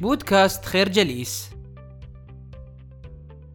بودكاست خير جليس.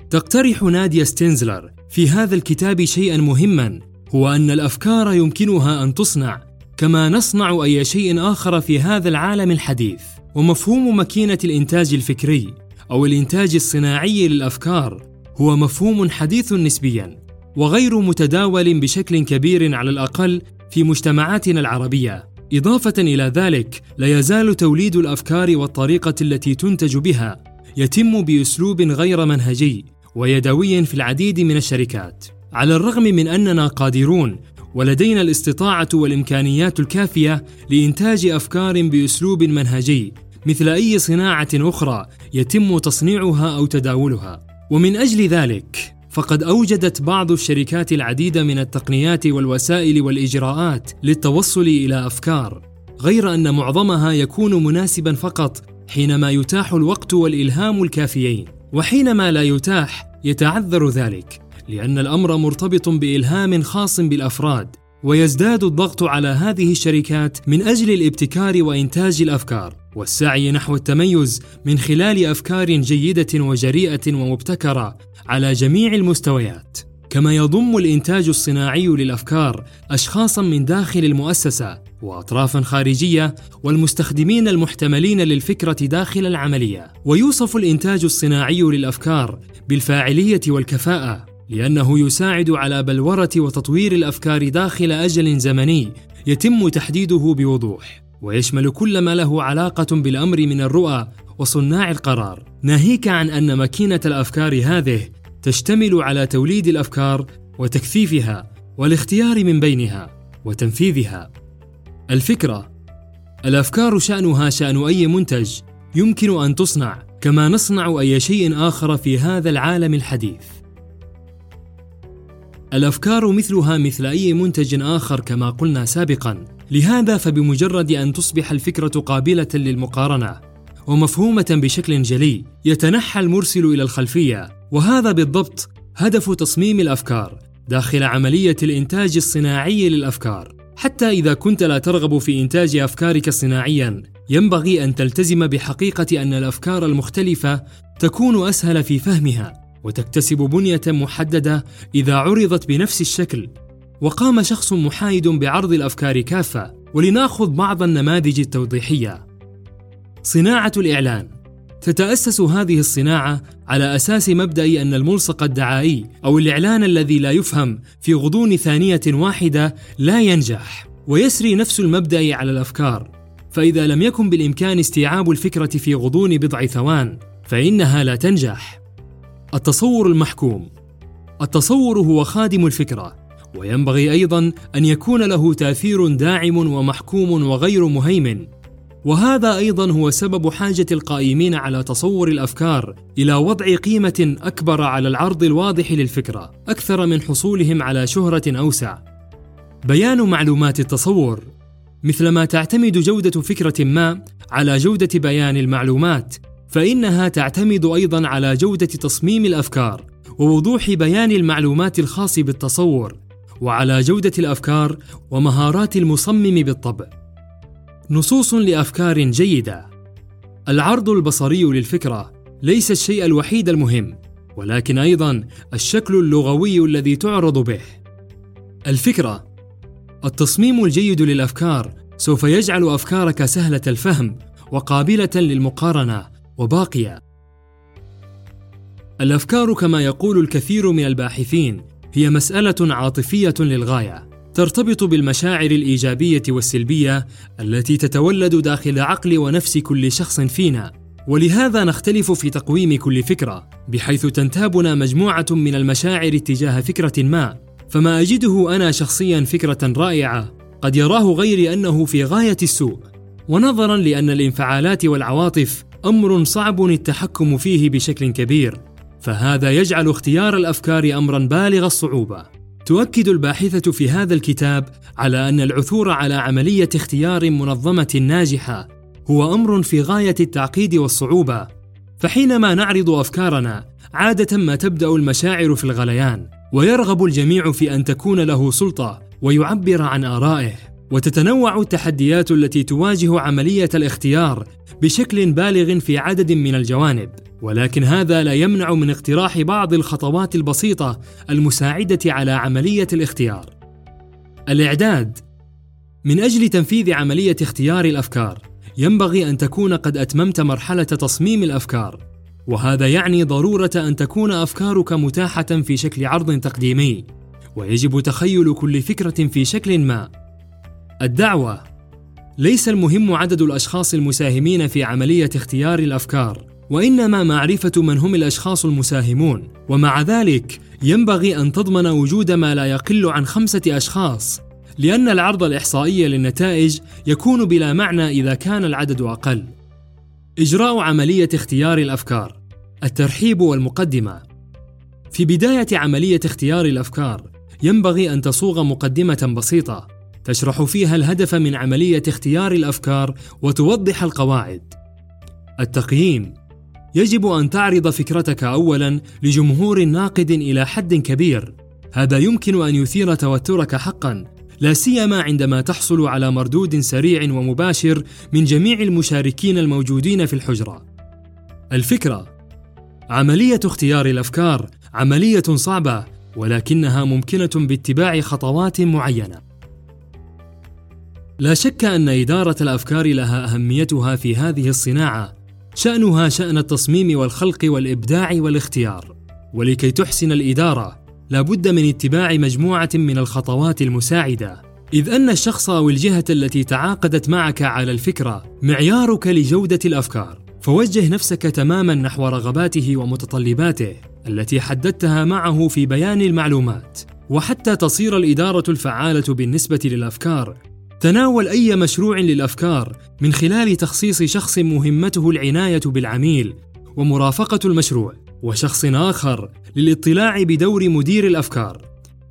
تقترح ناديا ستينزلر في هذا الكتاب شيئا مهما هو أن الأفكار يمكنها أن تصنع كما نصنع أي شيء آخر في هذا العالم الحديث. ومفهوم ماكينة الإنتاج الفكري أو الإنتاج الصناعي للأفكار هو مفهوم حديث نسبيا وغير متداول بشكل كبير على الأقل في مجتمعاتنا العربية. إضافة إلى ذلك لا يزال توليد الأفكار والطريقة التي تنتج بها يتم بأسلوب غير منهجي ويدوي في العديد من الشركات. على الرغم من أننا قادرون ولدينا الاستطاعة والإمكانيات الكافية لإنتاج أفكار بأسلوب منهجي مثل أي صناعة أخرى يتم تصنيعها أو تداولها. ومن أجل ذلك فقد أوجدت بعض الشركات العديد من التقنيات والوسائل والإجراءات للتوصل إلى أفكار غير أن معظمها يكون مناسبا فقط حينما يتاح الوقت والإلهام الكافيين وحينما لا يتاح يتعذر ذلك لأن الأمر مرتبط بإلهام خاص بالأفراد ويزداد الضغط على هذه الشركات من أجل الابتكار وإنتاج الأفكار. والسعي نحو التميز من خلال أفكار جيدة وجريئة ومبتكرة على جميع المستويات. كما يضم الإنتاج الصناعي للأفكار اشخاصا من داخل المؤسسة واطرافا خارجية والمستخدمين المحتملين للفكرة داخل العملية. ويوصف الإنتاج الصناعي للأفكار بالفاعلية والكفاءة لأنه يساعد على بلورة وتطوير الأفكار داخل أجل زمني يتم تحديده بوضوح. ويشمل كل ما له علاقة بالأمر من الرؤى وصناع القرار. ناهيك عن أن ماكينة الأفكار هذه تشتمل على توليد الأفكار وتكثيفها والاختيار من بينها وتنفيذها. الفكرة الأفكار شأنها شأن أي منتج يمكن أن تصنع كما نصنع أي شيء آخر في هذا العالم الحديث. الأفكار مثلها مثل أي منتج آخر كما قلنا سابقا. لهذا فبمجرد أن تصبح الفكرة قابلة للمقارنة ومفهومة بشكل جلي يتنحى المرسل إلى الخلفية وهذا بالضبط هدف تصميم الأفكار داخل عملية الإنتاج الصناعي للأفكار. حتى إذا كنت لا ترغب في إنتاج أفكارك صناعيا ينبغي أن تلتزم بحقيقة أن الأفكار المختلفة تكون أسهل في فهمها وتكتسب بنية محددة إذا عرضت بنفس الشكل. وقام شخص محايد بعرض الأفكار كافة ولناخذ بعض النماذج التوضيحية. صناعة الإعلان. تتأسس هذه الصناعة على أساس مبدا أن الملصق الدعائي أو الإعلان الذي لا يفهم في غضون ثانية واحدة لا ينجح ويسري نفس المبدأ على الأفكار. فإذا لم يكن بالإمكان استيعاب الفكرة في غضون بضع ثوان فإنها لا تنجح. التصور المحكوم. التصور هو خادم الفكرة. وينبغي أيضا أن يكون له تأثير داعم ومحكوم وغير مهيمن. وهذا أيضا هو سبب حاجة القائمين على تصور الأفكار إلى وضع قيمة أكبر على العرض الواضح للفكرة أكثر من حصولهم على شهرة أوسع. بيان معلومات التصور. مثلما تعتمد جودة فكرة ما على جودة بيان المعلومات فإنها تعتمد أيضا على جودة تصميم الأفكار ووضوح بيان المعلومات الخاص بالتصور. وعلى جودة الأفكار ومهارات المصمم بالطبع. نصوص لأفكار جيدة. العرض البصري للفكرة ليس الشيء الوحيد المهم ولكن أيضا الشكل اللغوي الذي تعرض به. الفكرة التصميم الجيد للأفكار سوف يجعل أفكارك سهلة الفهم وقابلة للمقارنة وباقية. الأفكار كما يقول الكثير من الباحثين هي مسألة عاطفية للغاية ترتبط بالمشاعر الإيجابية والسلبية التي تتولد داخل عقل ونفس كل شخص فينا. ولهذا نختلف في تقويم كل فكرة بحيث تنتابنا مجموعة من المشاعر تجاه فكرة ما. فما أجده أنا شخصيا فكرة رائعة قد يراه غيري أنه في غاية السوء. ونظرا لأن الانفعالات والعواطف أمر صعب التحكم فيه بشكل كبير. فهذا يجعل اختيار الأفكار امرا بالغ الصعوبة. تؤكد الباحثة في هذا الكتاب على أن العثور على عملية اختيار منظمة ناجحة هو أمر في غاية التعقيد والصعوبة، فحينما نعرض أفكارنا عادة ما تبدأ المشاعر في الغليان، ويرغب الجميع في أن تكون له سلطة ويعبر عن آرائه، وتتنوع التحديات التي تواجه عملية الاختيار بشكل بالغ في عدد من الجوانب. ولكن هذا لا يمنع من اقتراح بعض الخطوات البسيطة المساعدة على عملية الاختيار. الإعداد. من أجل تنفيذ عملية اختيار الأفكار ينبغي أن تكون قد أتممت مرحلة تصميم الأفكار. وهذا يعني ضرورة أن تكون أفكارك متاحة في شكل عرض تقديمي. ويجب تخيل كل فكرة في شكل ما. الدعوة. ليس المهم عدد الأشخاص المساهمين في عملية اختيار الأفكار وإنما معرفة من هم الأشخاص المساهمون. ومع ذلك ينبغي أن تضمن وجود ما لا يقل عن خمسة أشخاص لأن العرض الإحصائي للنتائج يكون بلا معنى إذا كان العدد أقل. إجراء عملية اختيار الأفكار. الترحيب والمقدمة. في بداية عملية اختيار الأفكار ينبغي أن تصوغ مقدمة بسيطة. تشرح فيها الهدف من عملية اختيار الأفكار وتوضح القواعد. التقييم. يجب أن تعرض فكرتك اولا لجمهور ناقد إلى حد كبير. هذا يمكن أن يثير توترك حقا لا سيما عندما تحصل على مردود سريع ومباشر من جميع المشاركين الموجودين في الحجرة. الفكرة. عملية اختيار الأفكار عملية صعبة ولكنها ممكنة باتباع خطوات معينة. لا شك أن إدارة الأفكار لها أهميتها في هذه الصناعة شأنها شأن التصميم والخلق والإبداع والاختيار. ولكي تحسن الإدارة لا بد من اتباع مجموعة من الخطوات المساعدة. إذ أن الشخص أو الجهة التي تعاقدت معك على الفكرة معيارك لجودة الأفكار. فوجه نفسك تماما نحو رغباته ومتطلباته التي حددتها معه في بيان المعلومات. وحتى تصير الإدارة الفعالة بالنسبة للأفكار تناول أي مشروع للأفكار من خلال تخصيص شخص مهمته العناية بالعميل ومرافقة المشروع وشخص آخر للاطلاع بدور مدير الأفكار.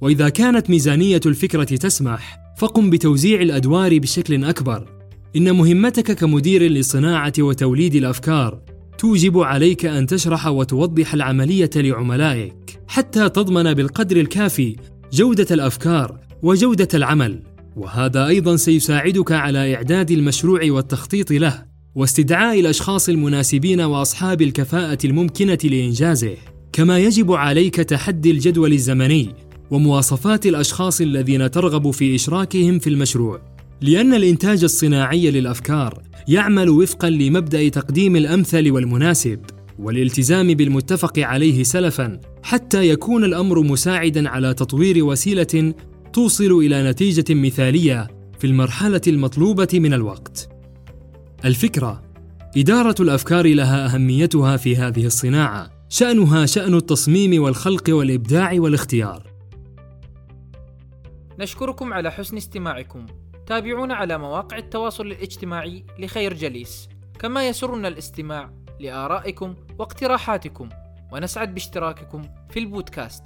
وإذا كانت ميزانية الفكرة تسمح فقم بتوزيع الأدوار بشكل أكبر. إن مهمتك كمدير لصناعه وتوليد الأفكار توجب عليك أن تشرح وتوضح العملية لعملائك حتى تضمن بالقدر الكافي جودة الأفكار وجودة العمل. وهذا أيضا سيساعدك على إعداد المشروع والتخطيط له واستدعاء الأشخاص المناسبين وأصحاب الكفاءة الممكنة لإنجازه. كما يجب عليك تحدي الجدول الزمني ومواصفات الأشخاص الذين ترغب في إشراكهم في المشروع لأن الإنتاج الصناعي للأفكار يعمل وفقا لمبدأ تقديم الأمثل والمناسب والالتزام بالمتفق عليه سلفا حتى يكون الأمر مساعدا على تطوير وسيلة توصل إلى نتيجة مثالية في المرحلة المطلوبة من الوقت. الفكرة إدارة الأفكار لها أهميتها في هذه الصناعة شأنها شأن التصميم والخلق والإبداع والاختيار. نشكركم على حسن استماعكم. تابعونا على مواقع التواصل الاجتماعي لخير جليس. كما يسرنا الاستماع لآرائكم واقتراحاتكم ونسعد باشتراككم في البودكاست.